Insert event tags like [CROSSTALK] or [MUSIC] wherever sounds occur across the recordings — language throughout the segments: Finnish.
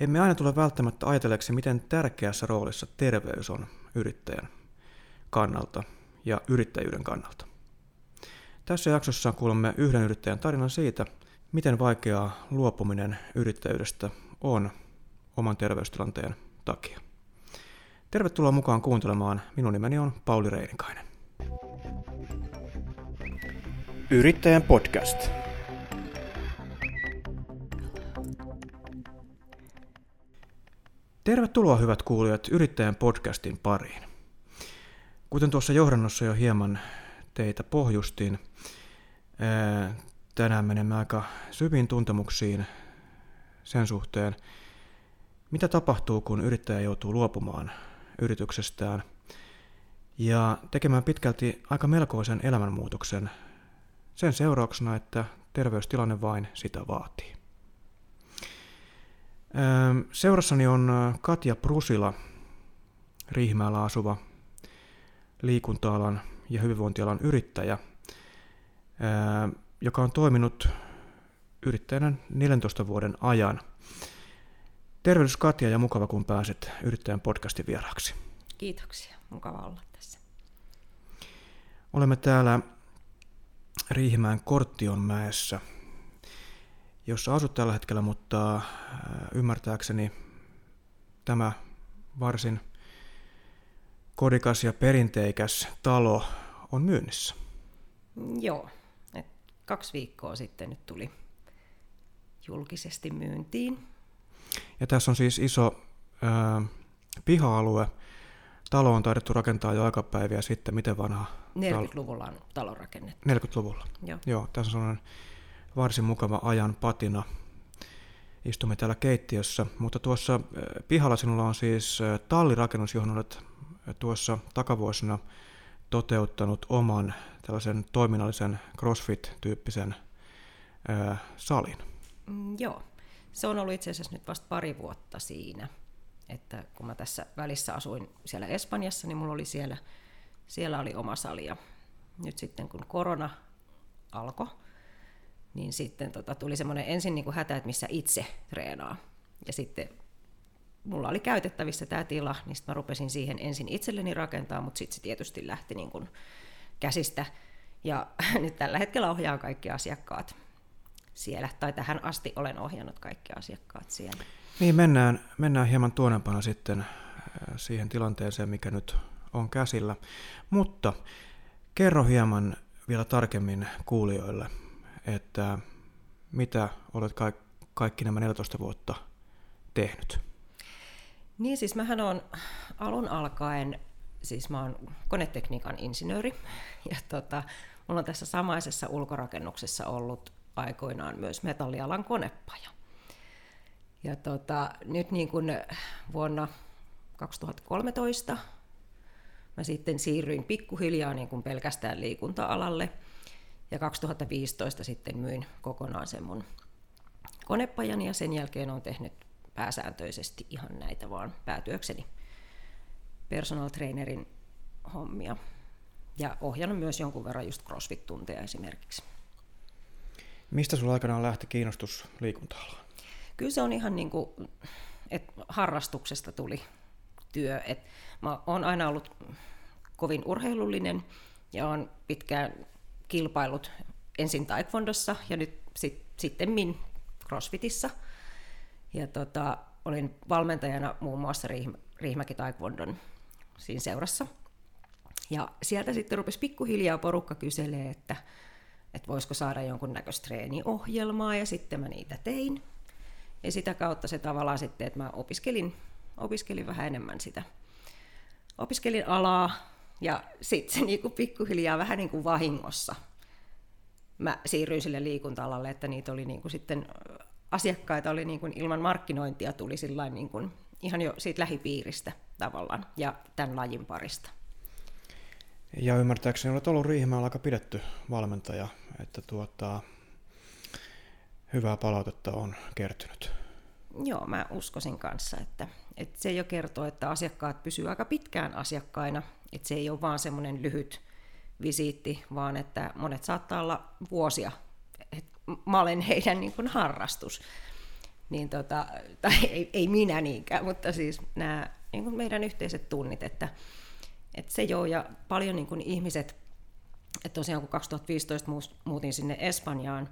emme aina tule välttämättä ajatelleeksi, miten tärkeässä roolissa terveys on yrittäjän kannalta ja yrittäjyyden kannalta. Tässä jaksossa kuulemme yhden yrittäjän tarinan siitä, miten vaikeaa luopuminen yrittäjyydestä on oman terveystilanteen takia. Tervetuloa mukaan kuuntelemaan. Minun nimeni on Pauli Reinikainen. Yrittäjän podcast. Tervetuloa hyvät kuulijat Yrittäjän podcastin pariin. Kuten tuossa johdannossa jo hieman teitä pohjustin, tänään menemme aika syviin tuntemuksiin sen suhteen, mitä tapahtuu, kun yrittäjä joutuu luopumaan yrityksestään ja tekemään pitkälti aika melkoisen elämänmuutoksen sen seurauksena, että terveystilanne vain sitä vaatii. Seurassani on Katja Prusila, Riihimäellä asuva liikunta-alan ja hyvinvointialan yrittäjä, joka on toiminut yrittäjänä 14 vuoden ajan. Tervehdys Katja ja mukava kun pääset yrittäjän podcastin vieraaksi. Kiitoksia, mukava olla tässä. Olemme täällä Riihimäen Korttionmäessä, jossa asut tällä hetkellä, mutta äh, ymmärtääkseni tämä varsin kodikas ja perinteikäs talo on myynnissä. Joo, et kaksi viikkoa sitten nyt tuli julkisesti myyntiin. Ja tässä on siis iso äh, piha-alue. Talo on taidettu rakentaa jo aikapäiviä sitten. Miten vanha? 40-luvulla on talo rakennettu. 40-luvulla? Joo. Joo tässä on sellainen varsin mukava ajan patina. Istumme täällä keittiössä, mutta tuossa äh, pihalla sinulla on siis äh, tallirakennus, johon olet äh, tuossa takavuosina toteuttanut oman tällaisen toiminnallisen CrossFit-tyyppisen ää, salin. Mm, joo, se on ollut itse asiassa nyt vasta pari vuotta siinä, että kun mä tässä välissä asuin siellä Espanjassa, niin mulla oli siellä, siellä oli oma sali ja nyt sitten kun korona alkoi, niin sitten tota, tuli semmoinen ensin niin kuin hätä, että missä itse treenaa. Ja sitten mulla oli käytettävissä tämä tila, niin sitten mä rupesin siihen ensin itselleni rakentaa, mutta sitten se tietysti lähti niin kuin käsistä. Ja [LAUGHS] nyt tällä hetkellä ohjaan kaikki asiakkaat siellä, tai tähän asti olen ohjannut kaikki asiakkaat siellä. Niin, mennään, mennään hieman tuonempana sitten äh, siihen tilanteeseen, mikä nyt on käsillä. Mutta kerro hieman vielä tarkemmin kuulijoille, että mitä olet kaikki nämä 14 vuotta tehnyt? Niin siis mähän on alun alkaen, siis mä oon konetekniikan insinööri [LAUGHS] ja tota, mulla on tässä samaisessa ulkorakennuksessa ollut aikoinaan myös metallialan konepaja. Ja tota, nyt niin kuin vuonna 2013 mä sitten siirryin pikkuhiljaa niin kuin pelkästään liikunta-alalle – ja 2015 sitten myin kokonaan sen mun konepajan ja sen jälkeen on tehnyt pääsääntöisesti ihan näitä vaan päätyökseni personal trainerin hommia. Ja ohjannut myös jonkun verran just crossfit-tunteja esimerkiksi. Mistä sulla aikanaan lähti kiinnostus liikunta-alaan? Kyllä se on ihan niin kuin, että harrastuksesta tuli työ. Et mä oon aina ollut kovin urheilullinen ja on pitkään kilpailut ensin taekwondossa ja nyt sit, sitten min crossfitissa. Ja tota, olin valmentajana muun muassa Riih- Riihimäki taekwondon siinä seurassa. Ja sieltä sitten rupesi pikkuhiljaa porukka kyselee, että, että voisiko saada jonkun näköistä treeniohjelmaa, ja sitten mä niitä tein. Ja sitä kautta se tavallaan sitten, että mä opiskelin, opiskelin vähän enemmän sitä. Opiskelin alaa, ja sitten se niinku pikkuhiljaa vähän niin kuin vahingossa mä siirryin sille liikunta-alalle, että niitä oli niinku sitten asiakkaita oli niinku ilman markkinointia tuli niinku ihan jo siitä lähipiiristä tavallaan ja tämän lajin parista. Ja ymmärtääkseni olet ollut Riihimäellä aika pidetty valmentaja, että tuota, hyvää palautetta on kertynyt. Joo, mä uskoisin kanssa, että, että se jo kertoo, että asiakkaat pysyvät aika pitkään asiakkaina, että se ei ole vaan semmoinen lyhyt visiitti, vaan että monet saattaa olla vuosia, että mä olen heidän niin kuin harrastus. niin tota, [LAUGHS] tai ei, ei minä niinkään, mutta siis nämä niin kuin meidän yhteiset tunnit, että, että se joo, ja paljon niin kuin ihmiset, että tosiaan kun 2015 muutin sinne Espanjaan,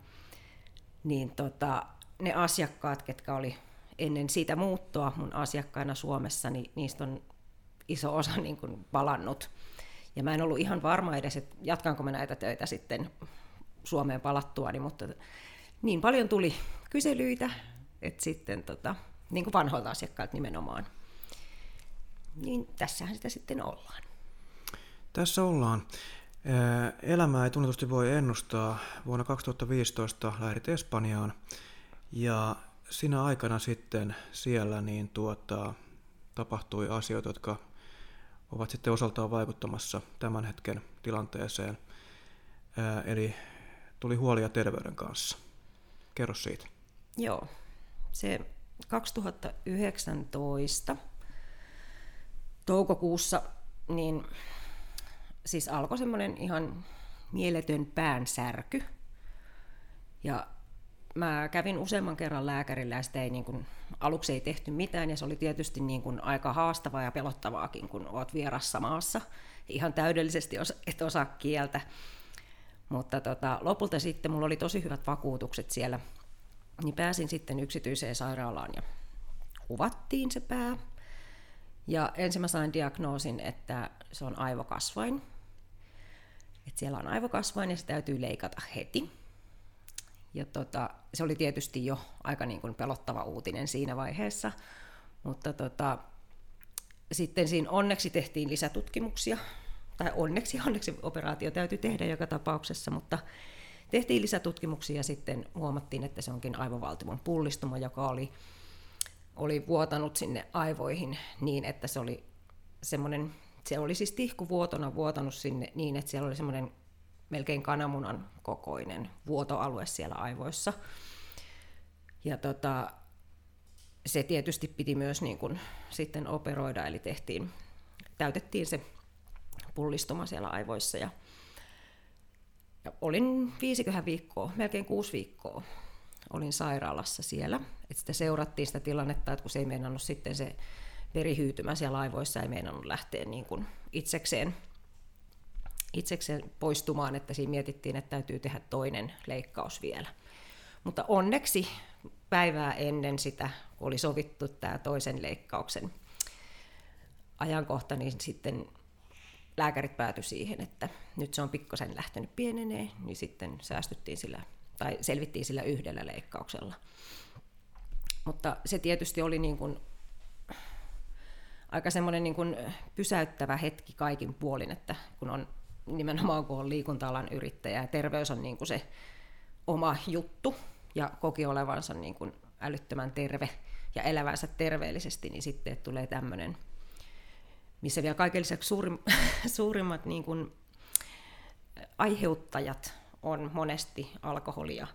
niin tota, ne asiakkaat, ketkä oli ennen siitä muuttoa mun asiakkaina Suomessa, niin niistä on iso osa niin kuin palannut. Ja mä en ollut ihan varma edes, että jatkanko mä näitä töitä sitten Suomeen palattuani, mutta niin paljon tuli kyselyitä, että sitten tota, niin kuin vanhoilta asiakkailta nimenomaan. Niin tässähän sitä sitten ollaan. Tässä ollaan. Elämää ei tunnetusti voi ennustaa. Vuonna 2015 lähdit Espanjaan ja sinä aikana sitten siellä niin tuota, tapahtui asioita, jotka ovat sitten osaltaan vaikuttamassa tämän hetken tilanteeseen. Eli tuli huolia terveyden kanssa. Kerro siitä. Joo, se 2019 toukokuussa niin siis alkoi semmoinen ihan mieletön päänsärky. Ja mä kävin useamman kerran lääkärillä ja sitä ei niin kuin, aluksi ei tehty mitään ja se oli tietysti niin kuin aika haastavaa ja pelottavaakin, kun oot vierassa maassa. Ihan täydellisesti osa, et osaa kieltä. Mutta tota, lopulta sitten mulla oli tosi hyvät vakuutukset siellä, niin pääsin sitten yksityiseen sairaalaan ja kuvattiin se pää. Ja ensin mä sain diagnoosin, että se on aivokasvain. Että siellä on aivokasvain ja se täytyy leikata heti. Ja tota, se oli tietysti jo aika niin kuin pelottava uutinen siinä vaiheessa, mutta tota, sitten siinä onneksi tehtiin lisätutkimuksia, tai onneksi, [LAUGHS] onneksi operaatio täytyy tehdä joka tapauksessa, mutta tehtiin lisätutkimuksia ja sitten huomattiin, että se onkin aivovaltimon pullistuma, joka oli, oli vuotanut sinne aivoihin niin, että se oli semmoinen, se oli siis tihkuvuotona vuotanut sinne niin, että siellä oli semmoinen melkein kananmunan kokoinen vuotoalue siellä aivoissa. Ja tota, se tietysti piti myös niin kuin sitten operoida, eli tehtiin, täytettiin se pullistuma siellä aivoissa. Ja, ja olin viisiköhän viikkoa, melkein kuusi viikkoa olin sairaalassa siellä. Et sitä seurattiin sitä tilannetta, että kun se ei meinannut sitten se verihyytymä siellä aivoissa ei meinannut lähteä niin kuin itsekseen itsekseen poistumaan, että siinä mietittiin, että täytyy tehdä toinen leikkaus vielä. Mutta onneksi päivää ennen sitä, oli sovittu tämä toisen leikkauksen ajankohta, niin sitten lääkärit päätyi siihen, että nyt se on pikkasen lähtenyt pienenee, niin sitten säästyttiin sillä, tai selvittiin sillä yhdellä leikkauksella. Mutta se tietysti oli niin kuin aika semmoinen niin kuin pysäyttävä hetki kaikin puolin, että kun on nimenomaan kun on liikunta-alan yrittäjä ja terveys on niin kuin se oma juttu ja koki olevansa niin kuin älyttömän terve ja elävänsä terveellisesti, niin sitten tulee tämmöinen, missä vielä kaiken lisäksi suurim, [LAUGHS] suurimmat niin kuin aiheuttajat on monesti alkoholia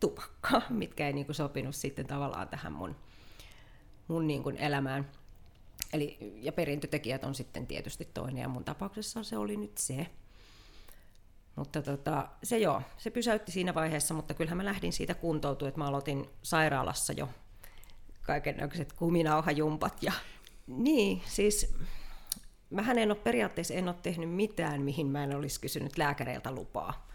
tupakka, [LAUGHS] mitkä ei niin kuin sopinut sitten tavallaan tähän mun, mun niin kuin elämään. Eli, ja perintötekijät on sitten tietysti toinen, ja mun tapauksessa se oli nyt se. Mutta tota, se joo, se pysäytti siinä vaiheessa, mutta kyllähän mä lähdin siitä kuntoutua, että mä aloitin sairaalassa jo kaikenlaiset kuminauhajumpat. Ja, niin, siis mähän en ole periaatteessa en ole tehnyt mitään, mihin mä en olisi kysynyt lääkäreiltä lupaa.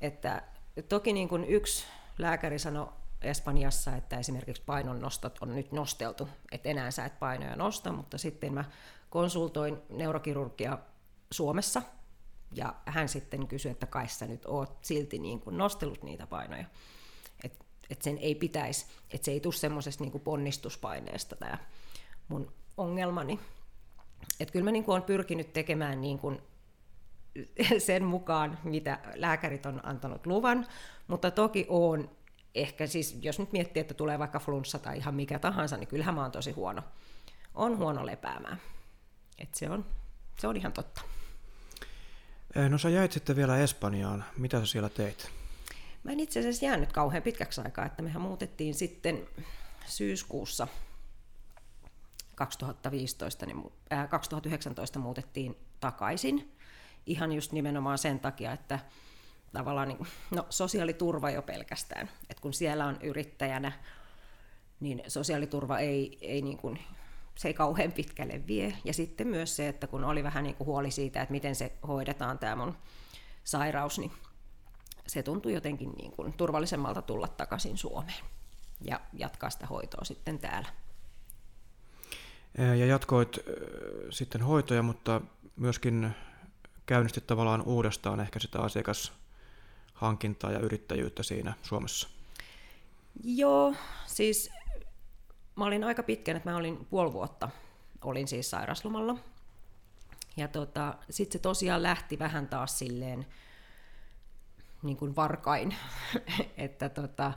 Että toki niin kuin yksi lääkäri sanoi Espanjassa, että esimerkiksi painonnostot on nyt nosteltu, että enää sä et painoja nosta, mutta sitten mä konsultoin neurokirurgia Suomessa, ja hän sitten kysyi, että kai sä nyt oot silti niin kuin nostellut niitä painoja. Että et sen ei pitäisi, että se ei tule semmoisesta niin ponnistuspaineesta tämä mun ongelmani. Että kyllä mä niin olen pyrkinyt tekemään niin kuin sen mukaan, mitä lääkärit on antanut luvan, mutta toki on ehkä siis, jos nyt miettii, että tulee vaikka flunssa tai ihan mikä tahansa, niin kyllähän mä oon tosi huono. On huono lepäämään. Et se, on, se on ihan totta. No sä jäit sitten vielä Espanjaan. Mitä sä siellä teit? Mä en itse asiassa jäänyt kauhean pitkäksi aikaa, että mehän muutettiin sitten syyskuussa 2015, niin, äh, 2019 muutettiin takaisin. Ihan just nimenomaan sen takia, että tavallaan niin, no, sosiaaliturva jo pelkästään. Et kun siellä on yrittäjänä, niin sosiaaliturva ei, ei niin kuin, se ei kauhean pitkälle vie. Ja sitten myös se, että kun oli vähän niin kuin huoli siitä, että miten se hoidetaan tämä mun sairaus, niin se tuntui jotenkin niin kuin turvallisemmalta tulla takaisin Suomeen ja jatkaa sitä hoitoa sitten täällä. Ja jatkoit sitten hoitoja, mutta myöskin käynnistit tavallaan uudestaan ehkä sitä asiakashankintaa ja yrittäjyyttä siinä Suomessa. Joo, siis mä olin aika pitkän, että mä olin puoli vuotta, olin siis sairaslomalla. Ja tota, sitten se tosiaan lähti vähän taas silleen niin kuin varkain, [LAUGHS] että tota,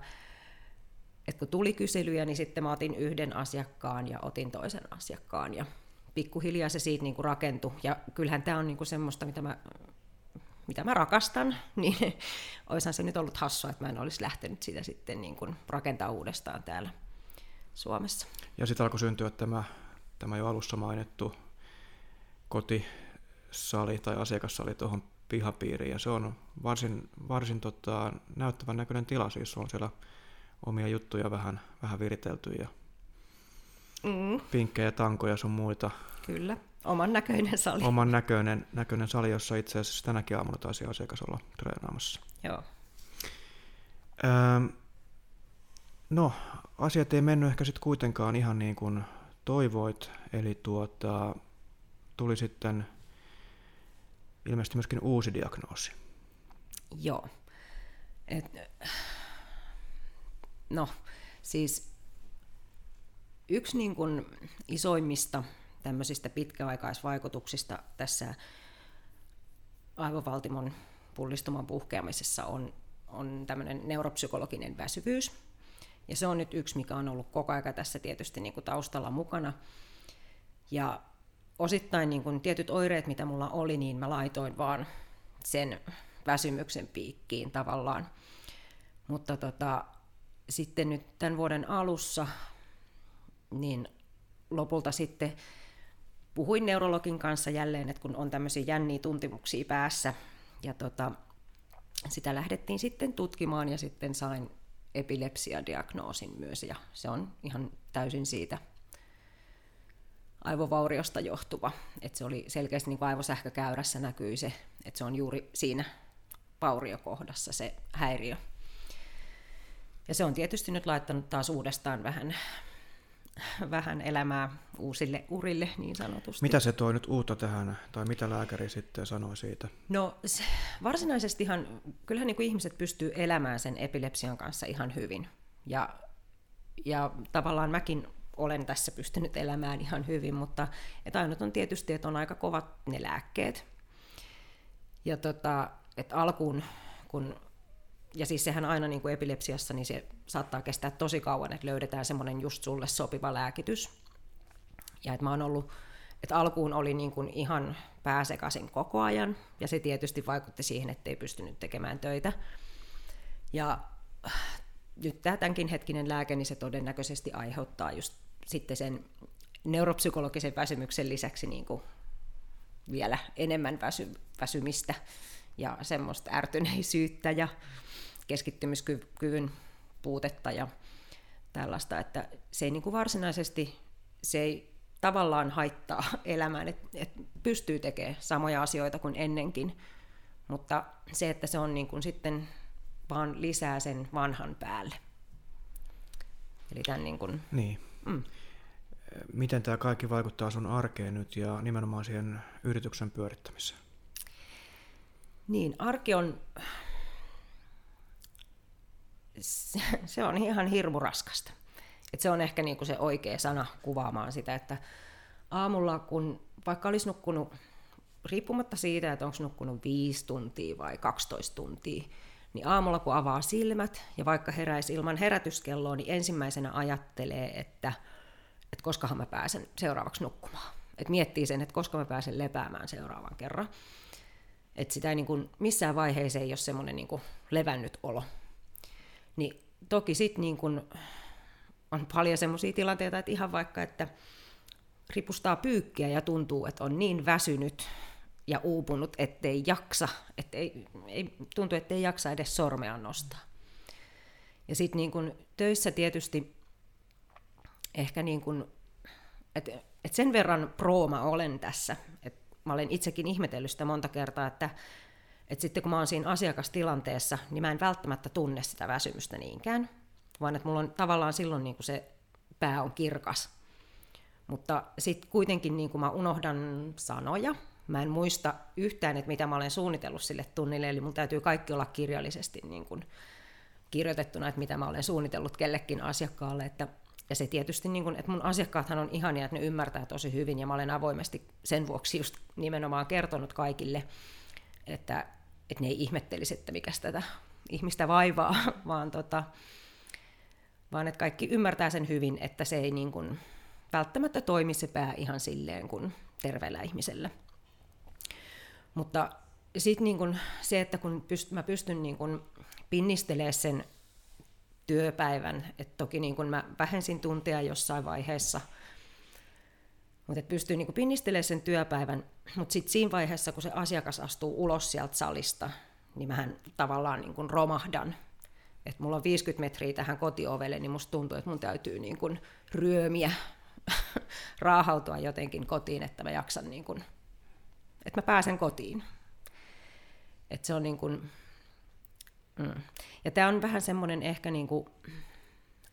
että kun tuli kyselyjä, niin sitten mä otin yhden asiakkaan ja otin toisen asiakkaan ja pikkuhiljaa se siitä niin kuin rakentui. Ja kyllähän tämä on niin kuin semmoista, mitä mä, mitä mä rakastan, [LAUGHS] niin olisihan se nyt ollut hassua, että mä en olisi lähtenyt sitä sitten niin kuin rakentaa uudestaan täällä Suomessa. Ja sitten alkoi syntyä tämä, tämä jo alussa mainittu kotisali tai asiakassali tuohon pihapiiriin, ja se on varsin, varsin tota, näyttävän näköinen tila, siis on siellä omia juttuja vähän, vähän viritelty ja mm. pinkkejä, tankoja sun muita. Kyllä, oman näköinen sali. Oman näköinen, näköinen sali, jossa itse asiassa tänäkin aamuna taisi asiakas olla treenaamassa. Joo. Öö, no, asiat ei mennyt ehkä sitten kuitenkaan ihan niin kuin toivoit, eli tuota, tuli sitten ilmeisesti myöskin uusi diagnoosi. Joo. Et, no, siis yksi niin kuin isoimmista tämmöisistä pitkäaikaisvaikutuksista tässä aivovaltimon pullistuman puhkeamisessa on, on tämmöinen neuropsykologinen väsyvyys. Ja se on nyt yksi, mikä on ollut koko ajan tässä tietysti niin kuin taustalla mukana. Ja osittain niin kuin tietyt oireet, mitä mulla oli, niin mä laitoin vaan sen väsymyksen piikkiin tavallaan. Mutta tota, sitten nyt tämän vuoden alussa, niin lopulta sitten puhuin neurologin kanssa jälleen, että kun on tämmöisiä jänniä tuntimuksia päässä, ja tota, sitä lähdettiin sitten tutkimaan ja sitten sain epilepsiadiagnoosin myös, ja se on ihan täysin siitä aivovauriosta johtuva. Että se oli selkeästi niin kuin aivosähkökäyrässä näkyy se, että se on juuri siinä vauriokohdassa se häiriö. Ja se on tietysti nyt laittanut taas uudestaan vähän, vähän elämää uusille urille niin sanotusti. Mitä se toi nyt uutta tähän, tai mitä lääkäri sitten sanoi siitä? No se, varsinaisestihan, kyllähän niin kuin ihmiset pystyy elämään sen epilepsian kanssa ihan hyvin. Ja, ja tavallaan mäkin olen tässä pystynyt elämään ihan hyvin, mutta et ainut on tietysti, että on aika kovat ne lääkkeet. Ja tota, että alkuun, kun ja siis sehän aina niin kuin epilepsiassa, niin se saattaa kestää tosi kauan, että löydetään semmoinen just sulle sopiva lääkitys. Ja että mä oon ollut, että alkuun oli niin kuin ihan pääsekasin koko ajan, ja se tietysti vaikutti siihen, että ei pystynyt tekemään töitä. Ja nyt tämä tämänkin hetkinen lääke, niin se todennäköisesti aiheuttaa just sitten sen neuropsykologisen väsymyksen lisäksi niin kuin vielä enemmän väsy, väsymistä ja semmoista ärtyneisyyttä ja keskittymiskyvyn puutetta ja tällaista, että se ei niin kuin varsinaisesti, se ei tavallaan haittaa elämään, että et pystyy tekemään samoja asioita kuin ennenkin, mutta se, että se on niin kuin sitten vaan lisää sen vanhan päälle. Eli tämän niin kuin, niin. Mm. Miten tämä kaikki vaikuttaa sun arkeen nyt ja nimenomaan siihen yrityksen pyörittämiseen? Niin, arki on se on ihan hirmu raskasta. Et se on ehkä niinku se oikea sana kuvaamaan sitä, että aamulla kun vaikka olisi nukkunut, riippumatta siitä, että onko nukkunut 5 tuntia vai 12 tuntia, niin aamulla kun avaa silmät ja vaikka heräisi ilman herätyskelloa, niin ensimmäisenä ajattelee, että, että koskahan mä pääsen seuraavaksi nukkumaan. Et miettii sen, että koska mä pääsen lepäämään seuraavan kerran. Että sitä ei niin kuin, missään vaiheessa ei ole semmoinen niin levännyt olo. Niin toki sitten niin kun on paljon sellaisia tilanteita, että ihan vaikka, että ripustaa pyykkiä ja tuntuu, että on niin väsynyt ja uupunut, ettei jaksa, ettei, ei, tuntuu, ettei jaksa edes sormea nostaa. Ja sitten niin kun töissä tietysti ehkä niin kuin, että et sen verran prooma olen tässä, että mä olen itsekin ihmetellyt sitä monta kertaa, että et sitten kun mä oon siinä asiakastilanteessa, niin mä en välttämättä tunne sitä väsymystä niinkään, vaan että mulla on tavallaan silloin niin kuin se pää on kirkas. Mutta sitten kuitenkin niin kuin mä unohdan sanoja, mä en muista yhtään, että mitä mä olen suunnitellut sille tunnille, eli mun täytyy kaikki olla kirjallisesti niin kuin kirjoitettuna, että mitä mä olen suunnitellut kellekin asiakkaalle, että ja se tietysti, niin kun, että mun asiakkaathan on ihania, että ne ymmärtää tosi hyvin, ja mä olen avoimesti sen vuoksi just nimenomaan kertonut kaikille, että, että ne ei ihmettelisi, että mikä tätä ihmistä vaivaa, [LAUGHS] vaan, tota, vaan että kaikki ymmärtää sen hyvin, että se ei niin kun, välttämättä toimi se pää ihan silleen kuin terveellä ihmisellä. Mutta sitten niin se, että kun pyst, mä pystyn niin kun pinnistelemään sen työpäivän, että toki niin kun mä vähensin tunteja jossain vaiheessa, mutta pystyy niin pinnistelemään sen työpäivän, mutta sitten siinä vaiheessa, kun se asiakas astuu ulos sieltä salista, niin mähän tavallaan niin kun romahdan. Että mulla on 50 metriä tähän kotiovelle, niin musta tuntuu, että mun täytyy niin kun ryömiä, [LAUGHS] raahautua jotenkin kotiin, että mä jaksan niin kun, että mä pääsen kotiin. Että se on niin kuin, mm. Ja tämä on vähän semmoinen ehkä niin kuin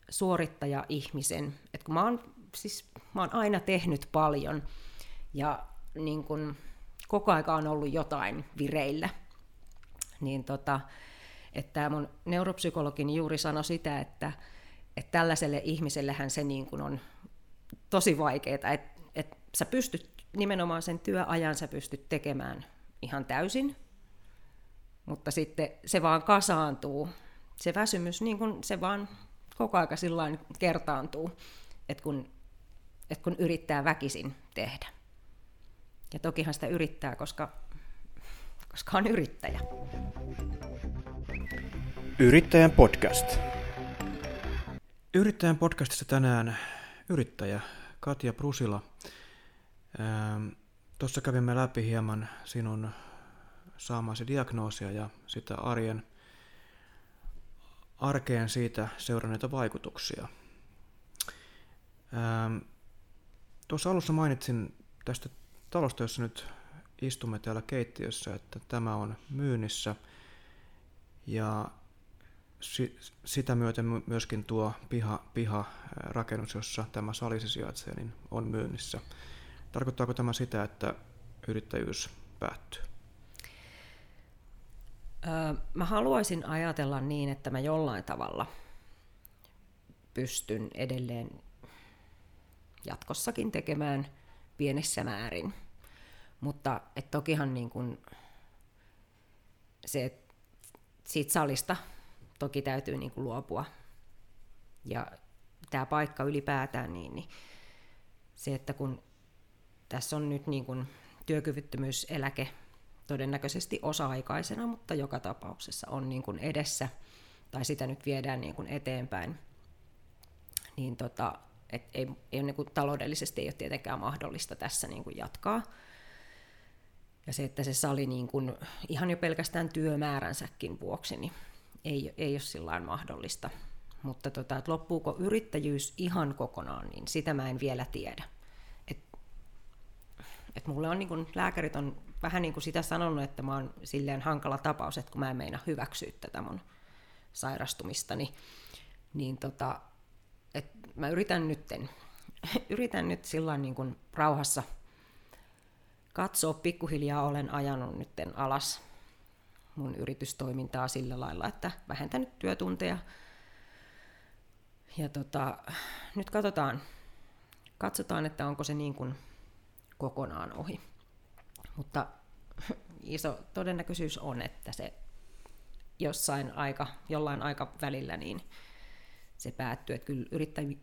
suorittaja-ihmisen, että kun mä oon, siis, mä oon aina tehnyt paljon ja niin kuin, koko aika on ollut jotain vireillä, niin tota, että tämä mun neuropsykologini juuri sanoi sitä, että, että tällaiselle ihmisellähän se niin kuin on tosi vaikeaa, että, että sä pystyt nimenomaan sen työajan sä pystyt tekemään ihan täysin, mutta sitten se vaan kasaantuu. Se väsymys, niin kun se vaan koko aika sillain kertaantuu, että kun, että kun yrittää väkisin tehdä. Ja tokihan sitä yrittää, koska, koska on yrittäjä. Yrittäjän podcast. Yrittäjän podcastissa tänään yrittäjä Katja Prusila. Ähm, Tuossa kävimme läpi hieman sinun saamasi diagnoosia ja sitä arjen, arkeen siitä seuranneita vaikutuksia. Ähm, tuossa alussa mainitsin tästä talosta, jossa nyt istumme täällä keittiössä, että tämä on myynnissä ja si- sitä myöten myöskin tuo piha, piha rakennus, jossa tämä salisi sijaitsee, niin on myynnissä. Tarkoittaako tämä sitä, että yrittäjyys päättyy? Mä haluaisin ajatella niin, että mä jollain tavalla pystyn edelleen jatkossakin tekemään pienessä määrin. Mutta et tokihan niin kun se, siitä salista toki täytyy niin kun luopua. Ja tämä paikka ylipäätään, niin, niin se, että kun tässä on nyt niin kun työkyvyttömyyseläke todennäköisesti osa-aikaisena, mutta joka tapauksessa on niin kuin edessä, tai sitä nyt viedään niin kuin eteenpäin, niin tota, et ei, ei niin kuin taloudellisesti ei ole tietenkään mahdollista tässä niin kuin jatkaa. Ja se, että se sali niin kuin, ihan jo pelkästään työmääränsäkin vuoksi, niin ei, ei ole sillä mahdollista. Mutta tota, että loppuuko yrittäjyys ihan kokonaan, niin sitä mä en vielä tiedä. Et, et mulle on niin kuin, lääkärit on vähän niin kuin sitä sanonut, että mä oon silleen hankala tapaus, että kun mä en meina hyväksyä tätä mun sairastumistani, niin tota, et mä yritän nytten, [LAUGHS] yritän nyt sillä niin kuin rauhassa katsoa, pikkuhiljaa olen ajanut nytten alas mun yritystoimintaa sillä lailla, että vähentänyt työtunteja. Ja tota, nyt katsotaan, katsotaan, että onko se niin kuin kokonaan ohi. Mutta [LAUGHS] iso todennäköisyys on, että se jossain aika, jollain aika välillä niin se päättyy. Että kyllä yrittäj-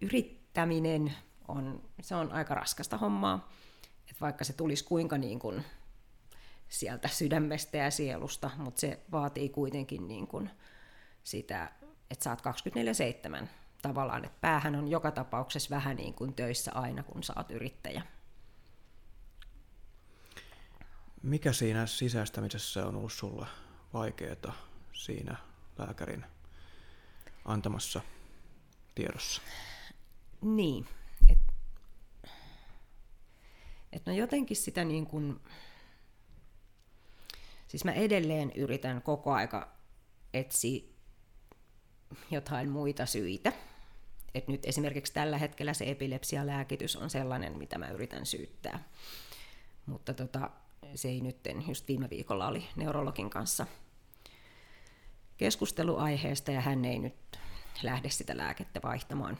yrittäminen on, se on aika raskasta hommaa. Että vaikka se tulisi kuinka niin kuin sieltä sydämestä ja sielusta, mutta se vaatii kuitenkin niin kuin sitä, että saat 24-7 tavallaan, että päähän on joka tapauksessa vähän niin kuin töissä aina, kun saat yrittäjä. Mikä siinä sisäistämisessä on ollut sulla vaikeaa siinä lääkärin antamassa tiedossa? Niin. Et, et no jotenkin sitä niin kuin, siis mä edelleen yritän koko aika etsiä jotain muita syitä. Et nyt esimerkiksi tällä hetkellä se epilepsialääkitys on sellainen, mitä mä yritän syyttää. Mutta tota, se ei nyt, just viime viikolla oli neurologin kanssa keskusteluaiheesta ja hän ei nyt lähde sitä lääkettä vaihtamaan.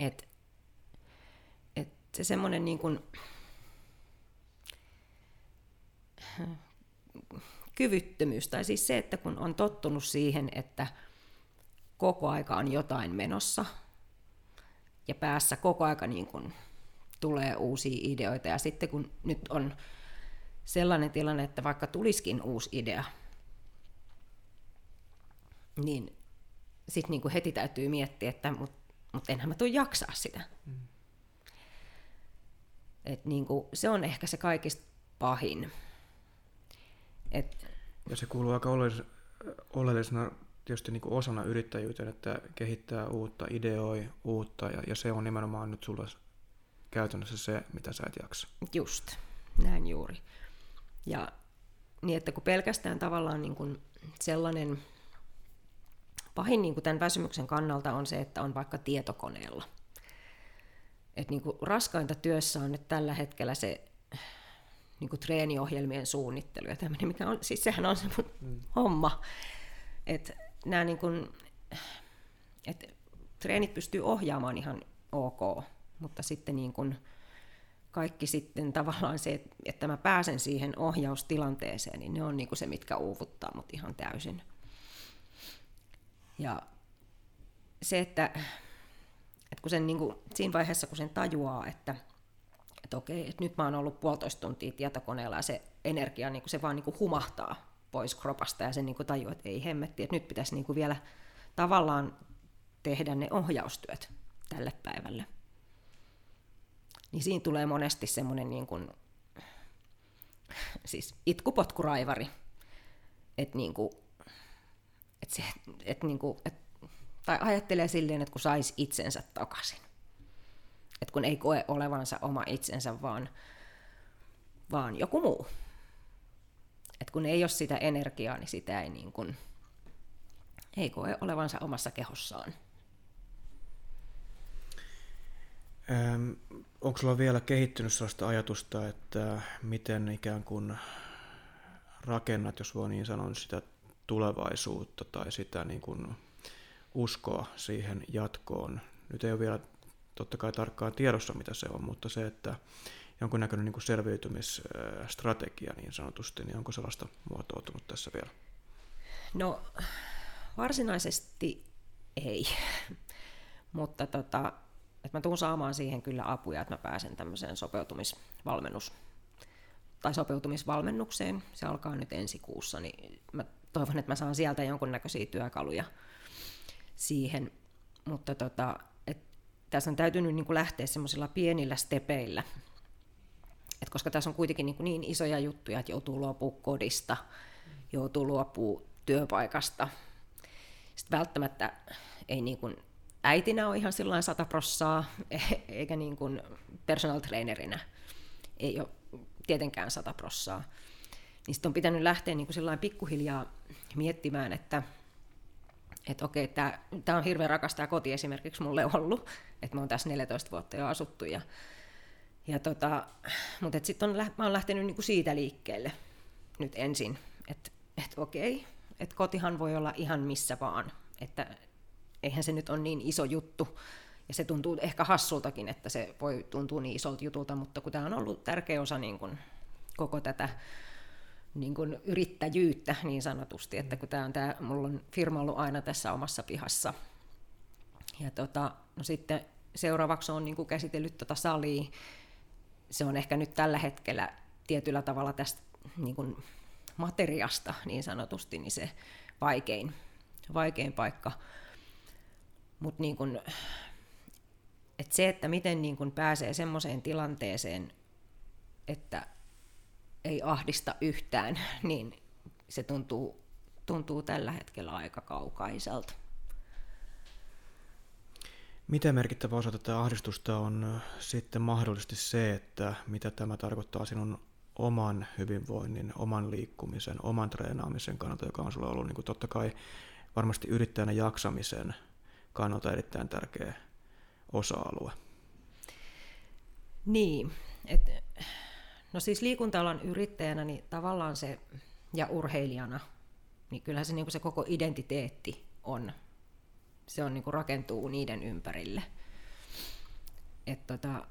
Et, et se semmoinen niin kuin, kyvyttömyys, tai siis se, että kun on tottunut siihen, että koko aika on jotain menossa, ja päässä koko aika niin kuin tulee uusia ideoita, ja sitten kun nyt on sellainen tilanne, että vaikka tuliskin uusi idea, niin sitten niin heti täytyy miettiä, että mut, mut enhän mä tule jaksaa sitä. Mm. Et niin kuin, se on ehkä se kaikista pahin. Et, ja se kuuluu aika oleellisena tietysti niin kuin osana yrittäjyyteen, että kehittää uutta, ideoi uutta, ja, ja se on nimenomaan nyt sulla käytännössä se, mitä sä et jaksa. Just, näin juuri. Ja niin, että kun pelkästään tavallaan niin kuin sellainen pahin niin kuin tämän väsymyksen kannalta on se, että on vaikka tietokoneella. Et niin kuin raskainta työssä on nyt tällä hetkellä se niin kuin treeniohjelmien suunnittelu ja tämmöinen, mikä on, siis sehän on se mun mm. homma. Että nämä niin kuin, että treenit pystyy ohjaamaan ihan ok, mutta sitten niin kuin kaikki sitten tavallaan se, että mä pääsen siihen ohjaustilanteeseen, niin ne on niin kuin se, mitkä uuvuttaa mut ihan täysin. Ja se, että, että kun sen, niin kuin, siinä vaiheessa, kun sen tajuaa, että, että okei, että nyt mä oon ollut puolitoista tuntia tietokoneella ja se energia, niin kuin se vaan niin kuin humahtaa pois kropasta ja sen niin kuin tajuu, että ei hemmetti, että nyt pitäisi niin kuin vielä tavallaan tehdä ne ohjaustyöt tälle päivälle. Niin siinä tulee monesti semmoinen niin kuin, siis itkupotkuraivari, että niin kuin, että se, että niin kuin, että, tai ajattelee silleen, että kun saisi itsensä takaisin. Että kun ei koe olevansa oma itsensä, vaan, vaan joku muu. Että kun ei ole sitä energiaa, niin sitä ei, niin kuin, ei koe olevansa omassa kehossaan. Onko sulla vielä kehittynyt sellaista ajatusta, että miten ikään kuin rakennat, jos voi niin sanoa, sitä tulevaisuutta tai sitä niin kuin uskoa siihen jatkoon. Nyt ei ole vielä totta kai tarkkaan tiedossa, mitä se on, mutta se, että jonkunnäköinen niin kuin selviytymisstrategia niin sanotusti, niin onko sellaista muotoutunut tässä vielä? No varsinaisesti ei, [LAUGHS] mutta tota, että mä tuun saamaan siihen kyllä apuja, että mä pääsen tämmöiseen sopeutumisvalmennus tai sopeutumisvalmennukseen. Se alkaa nyt ensi kuussa, niin mä toivon, että mä saan sieltä jonkunnäköisiä työkaluja siihen. Mutta tota, et tässä on täytynyt niin kuin lähteä semmoisilla pienillä stepeillä, et koska tässä on kuitenkin niin, niin isoja juttuja, että joutuu luopumaan kodista, joutuu luopumaan työpaikasta. Sitten välttämättä ei niin kuin äitinä ole ihan sillä sata prossaa, [LAUGHS] eikä niin kuin personal trainerina ei ole tietenkään sata prossaa niin sitten on pitänyt lähteä niin kuin pikkuhiljaa miettimään, että että okei, tämä on hirveän rakas tämä koti esimerkiksi mulle ollut, että me on tässä 14 vuotta jo asuttu. Ja, ja tota, mutta sitten on, mä olen lähtenyt niin kuin siitä liikkeelle nyt ensin, että et okei, että kotihan voi olla ihan missä vaan, että eihän se nyt ole niin iso juttu, ja se tuntuu ehkä hassultakin, että se voi tuntua niin isolta jutulta, mutta kun tämä on ollut tärkeä osa niin kuin koko tätä niin kuin yrittäjyyttä niin sanotusti, että kun tämä on tämä, mulla on firma ollut aina tässä omassa pihassa. Ja tota, no sitten seuraavaksi on niin kuin käsitellyt tota salia. Se on ehkä nyt tällä hetkellä tietyllä tavalla tästä niin kuin materiasta niin sanotusti niin se vaikein, vaikein paikka. Mutta niin kuin, et se, että miten niin kuin pääsee semmoiseen tilanteeseen, että ei ahdista yhtään, [LAUGHS] niin se tuntuu, tuntuu tällä hetkellä aika kaukaiselta. Miten merkittävä osa tätä ahdistusta on sitten mahdollisesti se, että mitä tämä tarkoittaa sinun oman hyvinvoinnin, oman liikkumisen, oman treenaamisen kannalta, joka on sulla ollut niin kuin totta kai varmasti yrittäjänä jaksamisen kannalta erittäin tärkeä osa-alue. Niin, et, no siis liikunta yrittäjänä niin tavallaan se, ja urheilijana, niin kyllähän se, niin se koko identiteetti on, se on niin kuin rakentuu niiden ympärille. Että tota,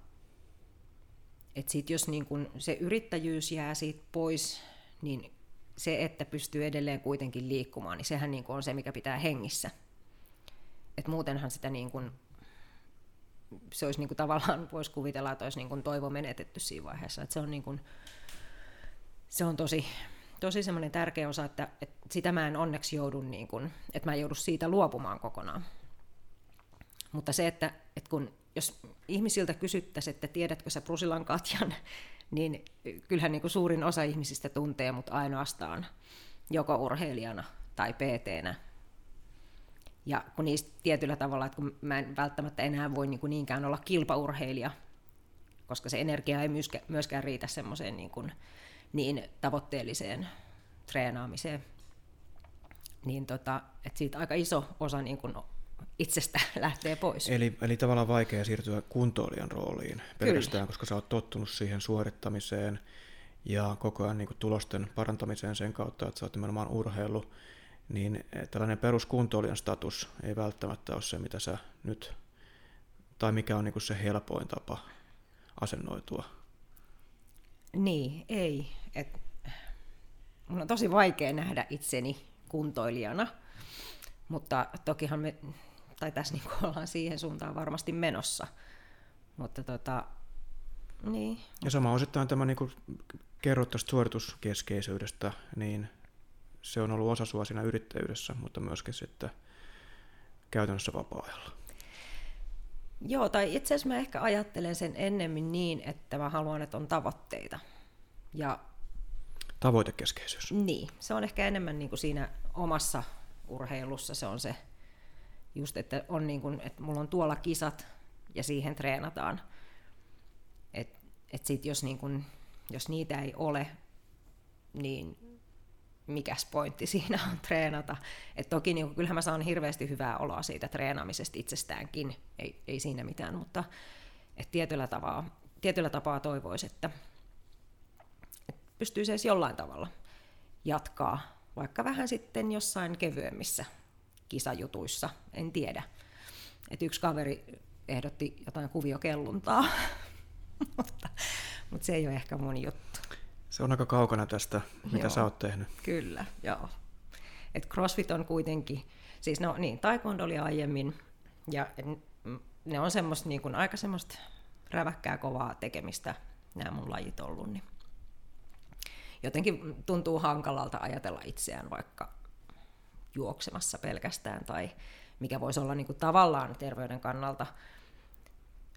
et sit jos niin kun se yrittäjyys jää siitä pois, niin se, että pystyy edelleen kuitenkin liikkumaan, niin sehän niin on se, mikä pitää hengissä. Et muutenhan sitä niin kun, se olisi niin kuin tavallaan, voisi kuvitella, että olisi niin kuin toivo menetetty siinä vaiheessa. Et se on, niin kuin, se on tosi, tosi semmoinen tärkeä osa, että, että sitä mä en onneksi joudu, niin kuin, että mä en joudu siitä luopumaan kokonaan. Mutta se, että, että kun jos ihmisiltä kysyttäisiin, että tiedätkö sä Prusilan Katjan, [LAUGHS] niin kyllähän niin kuin suurin osa ihmisistä tuntee mut ainoastaan joko urheilijana tai pt Ja kun niistä tietyllä tavalla, että kun mä en välttämättä enää voi niin kuin niinkään olla kilpaurheilija, koska se energia ei myöskään riitä semmoiseen niin, kuin, niin tavoitteelliseen treenaamiseen, niin tota, että siitä aika iso osa niin kuin itsestä [LAUGHS] lähtee pois. Eli, eli tavallaan vaikea siirtyä kuntoilijan rooliin pelkästään, Kyllä. koska sä oot tottunut siihen suorittamiseen ja koko ajan niin kuin tulosten parantamiseen sen kautta, että sä oot nimenomaan urheilu, niin eh, tällainen peruskuntoilijan status ei välttämättä ole se, mitä sä nyt, tai mikä on niin kuin se helpoin tapa asennoitua. Niin, ei. Et, mun on tosi vaikea nähdä itseni kuntoilijana, mutta tokihan me tai tässä niin ollaan siihen suuntaan varmasti menossa. Mutta tota, niin. Ja sama osittain tämä, niin kerrot tästä suorituskeskeisyydestä, niin se on ollut osa sua siinä yrittäjyydessä, mutta myöskin sitten käytännössä vapaa-ajalla. Joo, tai itse asiassa mä ehkä ajattelen sen ennemmin niin, että mä haluan, että on tavoitteita. Ja Tavoitekeskeisyys. Niin, se on ehkä enemmän niin kuin siinä omassa urheilussa, se on se just, että, on niin kuin, että mulla on tuolla kisat ja siihen treenataan. Et, et sit jos, niin kuin, jos niitä ei ole, niin mikäs pointti [LAUGHS] siinä on treenata. Et toki niin kuin, kyllähän mä saan hirveästi hyvää oloa siitä treenaamisesta itsestäänkin, ei, ei siinä mitään, mutta et tietyllä, tapaa, tietyllä tapaa toivoisi, että, et pystyisi edes jollain tavalla jatkaa, vaikka vähän sitten jossain kevyemmissä kisajutuissa, en tiedä. Et yksi kaveri ehdotti jotain kuviokelluntaa, [LAUGHS] mutta, mutta se ei ole ehkä mun juttu. Se on aika kaukana tästä, mitä joo, sä oot tehnyt. Kyllä, joo. Et CrossFit on kuitenkin, siis no niin, taekwondo oli aiemmin, ja ne on semmoista niin kuin, aika semmoista räväkkää kovaa tekemistä, nämä mun lajit ollut, niin jotenkin tuntuu hankalalta ajatella itseään vaikka juoksemassa pelkästään, tai mikä voisi olla niin kuin tavallaan terveyden kannalta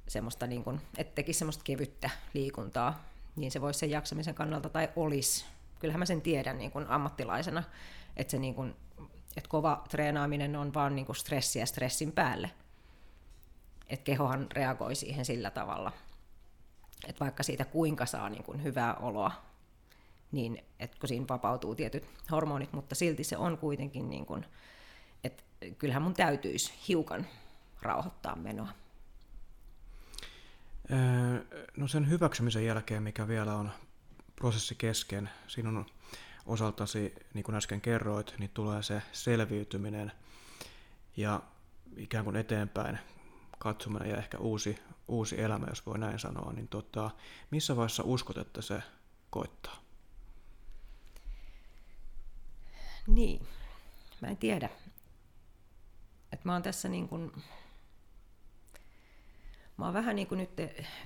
semmoista, niin kuin, että tekisi semmoista kevyttä liikuntaa, niin se voisi sen jaksamisen kannalta, tai olisi. Kyllähän mä sen tiedän niin kuin ammattilaisena, että, se niin kuin, että kova treenaaminen on vaan niin kuin stressiä stressin päälle. Että kehohan reagoi siihen sillä tavalla, että vaikka siitä kuinka saa niin kuin hyvää oloa niin että kun siinä vapautuu tietyt hormonit, mutta silti se on kuitenkin niin kuin, että kyllähän mun täytyisi hiukan rauhoittaa menoa. No sen hyväksymisen jälkeen, mikä vielä on prosessi kesken, sinun osaltasi, niin kuin äsken kerroit, niin tulee se selviytyminen ja ikään kuin eteenpäin katsominen ja ehkä uusi, uusi elämä, jos voi näin sanoa, niin tota, missä vaiheessa uskot, että se koittaa? Niin, mä en tiedä. Et mä oon tässä niin kun, mä oon vähän niin kuin nyt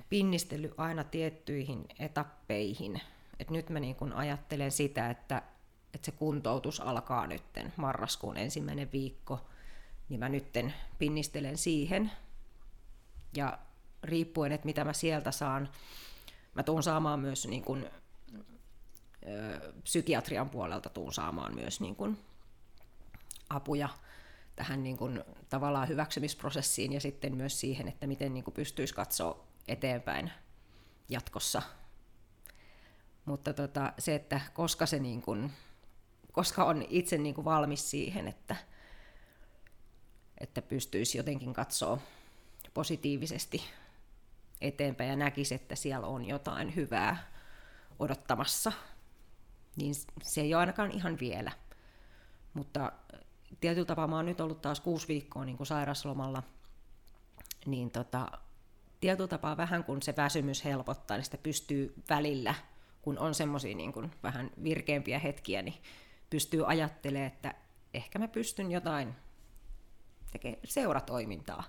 pinnistellyt aina tiettyihin etappeihin. Et nyt mä niin kun ajattelen sitä, että, että se kuntoutus alkaa nytten marraskuun ensimmäinen viikko, niin mä nytten pinnistelen siihen. Ja riippuen, että mitä mä sieltä saan, mä tuun saamaan myös niin kun psykiatrian puolelta tuun saamaan myös niin kuin apuja tähän niin kuin, tavallaan hyväksymisprosessiin ja sitten myös siihen, että miten niin kuin, pystyisi katsoa eteenpäin jatkossa. Mutta tota, se, että koska, se niin kuin, koska on itse niin kuin valmis siihen, että, että pystyisi jotenkin katsoa positiivisesti eteenpäin ja näkisi, että siellä on jotain hyvää odottamassa, niin se ei ole ainakaan ihan vielä. Mutta tietyllä tapaa mä oon nyt ollut taas kuusi viikkoa niin kuin sairaslomalla, niin tota, tietyllä tapaa vähän kun se väsymys helpottaa, niin sitä pystyy välillä, kun on semmoisia niin vähän virkeämpiä hetkiä, niin pystyy ajattelemaan, että ehkä mä pystyn jotain tekemään seuratoimintaa.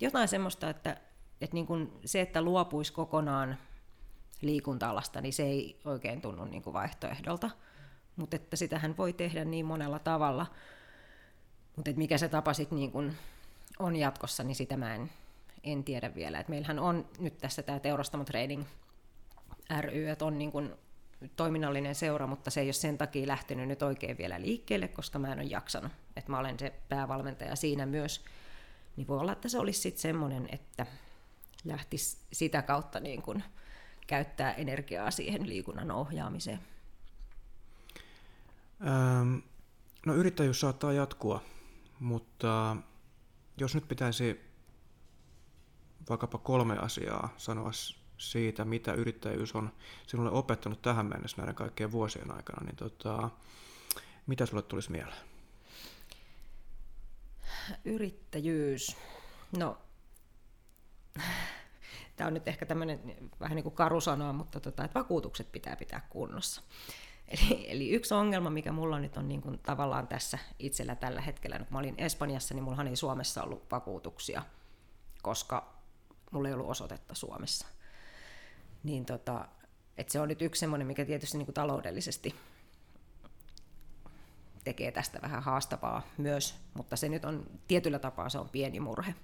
Jotain semmoista, että, että niin kuin se, että luopuisi kokonaan liikunta-alasta, niin se ei oikein tunnu niin kuin vaihtoehdolta. Mutta että sitähän voi tehdä niin monella tavalla. Mutta mikä se tapa sitten niin kun on jatkossa, niin sitä mä en, en tiedä vielä. Et meillähän on nyt tässä tämä Teurastamo Trading ry, että on niin kun toiminnallinen seura, mutta se ei ole sen takia lähtenyt nyt oikein vielä liikkeelle, koska mä en ole jaksanut. Että mä olen se päävalmentaja siinä myös. Niin voi olla, että se olisi sitten semmoinen, että lähtisi sitä kautta niin kun käyttää energiaa siihen liikunnan ohjaamiseen. Ähm, no yrittäjyys saattaa jatkua mutta jos nyt pitäisi vaikkapa kolme asiaa sanoa siitä, mitä yrittäjyys on sinulle opettanut tähän mennessä näiden kaikkien vuosien aikana, niin tota, mitä sulle tulisi mieleen? Yrittäjyys. No, tämä on nyt ehkä tämmöinen vähän niin kuin karu sanoa, mutta tota, että vakuutukset pitää pitää kunnossa. Eli, eli yksi ongelma, mikä mulla nyt on niin kuin tavallaan tässä itsellä tällä hetkellä, kun mä olin Espanjassa, niin mullahan ei Suomessa ollut vakuutuksia, koska mulla ei ollut osoitetta Suomessa. Niin tota, et se on nyt yksi semmoinen, mikä tietysti niin kuin taloudellisesti tekee tästä vähän haastavaa myös, mutta se nyt on tietyllä tapaa se on pieni murhe,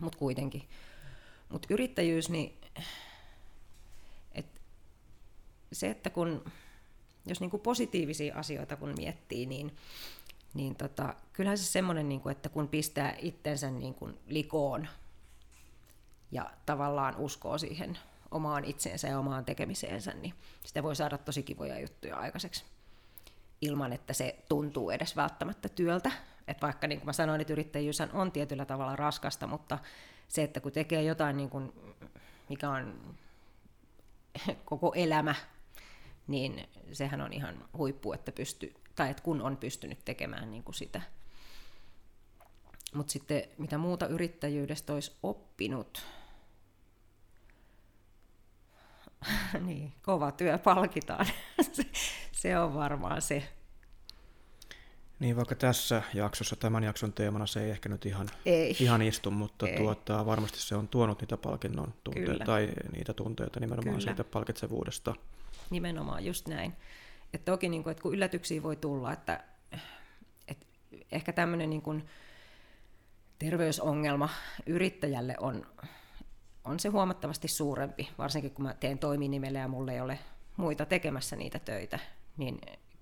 mutta kuitenkin. Mutta yrittäjyys, niin et se, että kun jos niin kuin positiivisia asioita kun miettii, niin, niin tota, kyllähän se semmoinen, niin kuin, että kun pistää itsensä niin kuin likoon ja tavallaan uskoo siihen omaan itseensä ja omaan tekemiseensä, niin sitä voi saada tosi kivoja juttuja aikaiseksi ilman, että se tuntuu edes välttämättä työltä. Et vaikka niin kuin mä sanoin, että yrittäjyys on tietyllä tavalla raskasta, mutta se, että kun tekee jotain, niin kuin, mikä on koko elämä niin sehän on ihan huippu, että pysty, tai että kun on pystynyt tekemään niin kuin sitä. Mutta sitten mitä muuta yrittäjyydestä olisi oppinut, [LAUGHS] niin, kova työ palkitaan. [LAUGHS] se on varmaan se. Niin, vaikka tässä jaksossa, tämän jakson teemana se ei ehkä nyt ihan, ei. ihan istu, mutta ei. Tuota, varmasti se on tuonut niitä palkinnon tunteita, tai niitä tunteita nimenomaan Kyllä. siitä palkitsevuudesta. Nimenomaan, just näin. Et toki, niin kuin, että kun yllätyksiä voi tulla, että, että ehkä tämmöinen niin kuin terveysongelma yrittäjälle on, on se huomattavasti suurempi, varsinkin kun mä teen toiminimellä ja mulla ei ole muita tekemässä niitä töitä, niin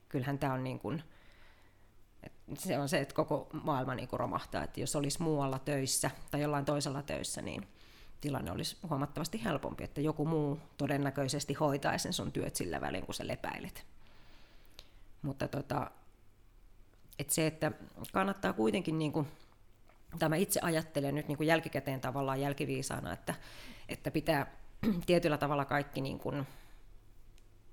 kyllähän tämä on niin kuin, se on se, että koko maailma niin kuin romahtaa, että jos olisi muualla töissä tai jollain toisella töissä, niin tilanne olisi huomattavasti helpompi, että joku muu todennäköisesti hoitaisi sen sun työt sillä välin, kun sä lepäilet. Mutta tota, et se, että kannattaa kuitenkin, niin kuin, tämä itse ajattelen nyt niin kuin jälkikäteen tavallaan jälkiviisaana, että, että pitää [CLEARS THROAT] tietyllä tavalla kaikki niin kuin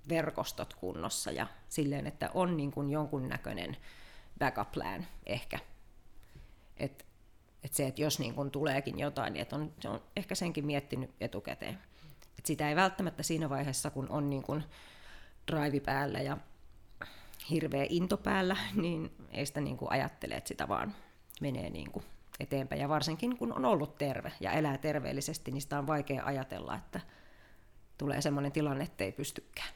verkostot kunnossa ja silleen, että on niin kuin jonkunnäköinen backup plan ehkä. Että et se, että jos niin kun tuleekin jotain, niin et on, se on ehkä senkin miettinyt etukäteen. Et sitä ei välttämättä siinä vaiheessa, kun on niin kun drive päällä ja hirveä into päällä, [LAUGHS] niin ei sitä niin kuin ajattele, että sitä vaan menee niin kuin eteenpäin. Ja varsinkin kun on ollut terve ja elää terveellisesti, niin sitä on vaikea ajatella, että tulee sellainen tilanne, että ei pystykään.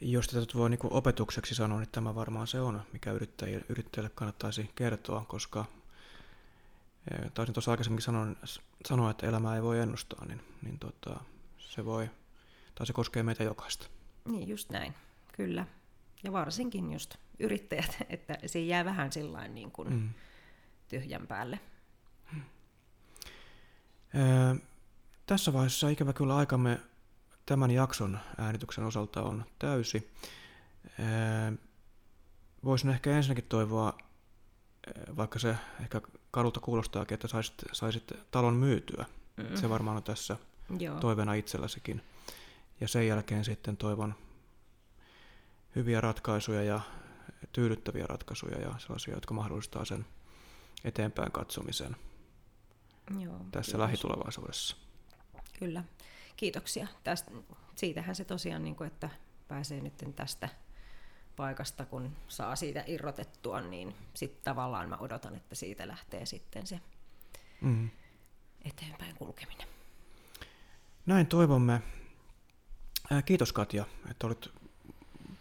Jos tätä voi niin opetukseksi sanoa, niin tämä varmaan se on, mikä yrittäjille, yrittäjille kannattaisi kertoa, koska e, taisin tuossa aikaisemmin sanoa, sanoa, että elämää ei voi ennustaa, niin, niin tota, se voi, tai se koskee meitä jokaista. Niin, just näin, kyllä. Ja varsinkin just yrittäjät, [LAUGHS] että se jää vähän sillain niin kuin mm. tyhjän päälle. Öö, tässä vaiheessa ikävä kyllä aikamme tämän jakson äänityksen osalta on täysi. Voisin ehkä ensinnäkin toivoa, vaikka se ehkä kadulta kuulostaakin, että saisit, saisit talon myytyä. Mm. Se varmaan on tässä Joo. toiveena itselläsikin. Ja sen jälkeen sitten toivon hyviä ratkaisuja ja tyydyttäviä ratkaisuja ja sellaisia, jotka mahdollistaa sen eteenpäin katsomisen Joo, tässä kiitos. lähitulevaisuudessa. Kyllä. Kiitoksia. Tästä, siitähän se tosiaan, niin kuin, että pääsee nyt tästä paikasta, kun saa siitä irrotettua, niin sitten tavallaan mä odotan, että siitä lähtee sitten se mm. eteenpäin kulkeminen. Näin toivomme. Kiitos Katja, että olit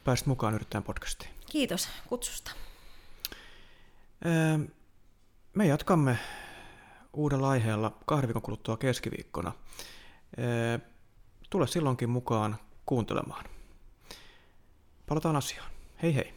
pääsit mukaan yrittäjän podcastiin. Kiitos kutsusta. Me jatkamme uudella aiheella kahden viikon kuluttua keskiviikkona. Tule silloinkin mukaan kuuntelemaan. Palataan asiaan. Hei hei!